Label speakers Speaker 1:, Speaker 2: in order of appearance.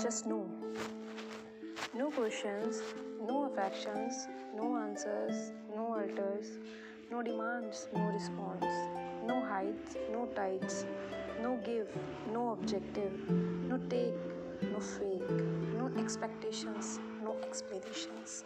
Speaker 1: Just know. No questions, no affections, no answers, no alters, no demands, no response, no heights, no tights, no give, no objective, no take, no fake, no expectations, no explanations.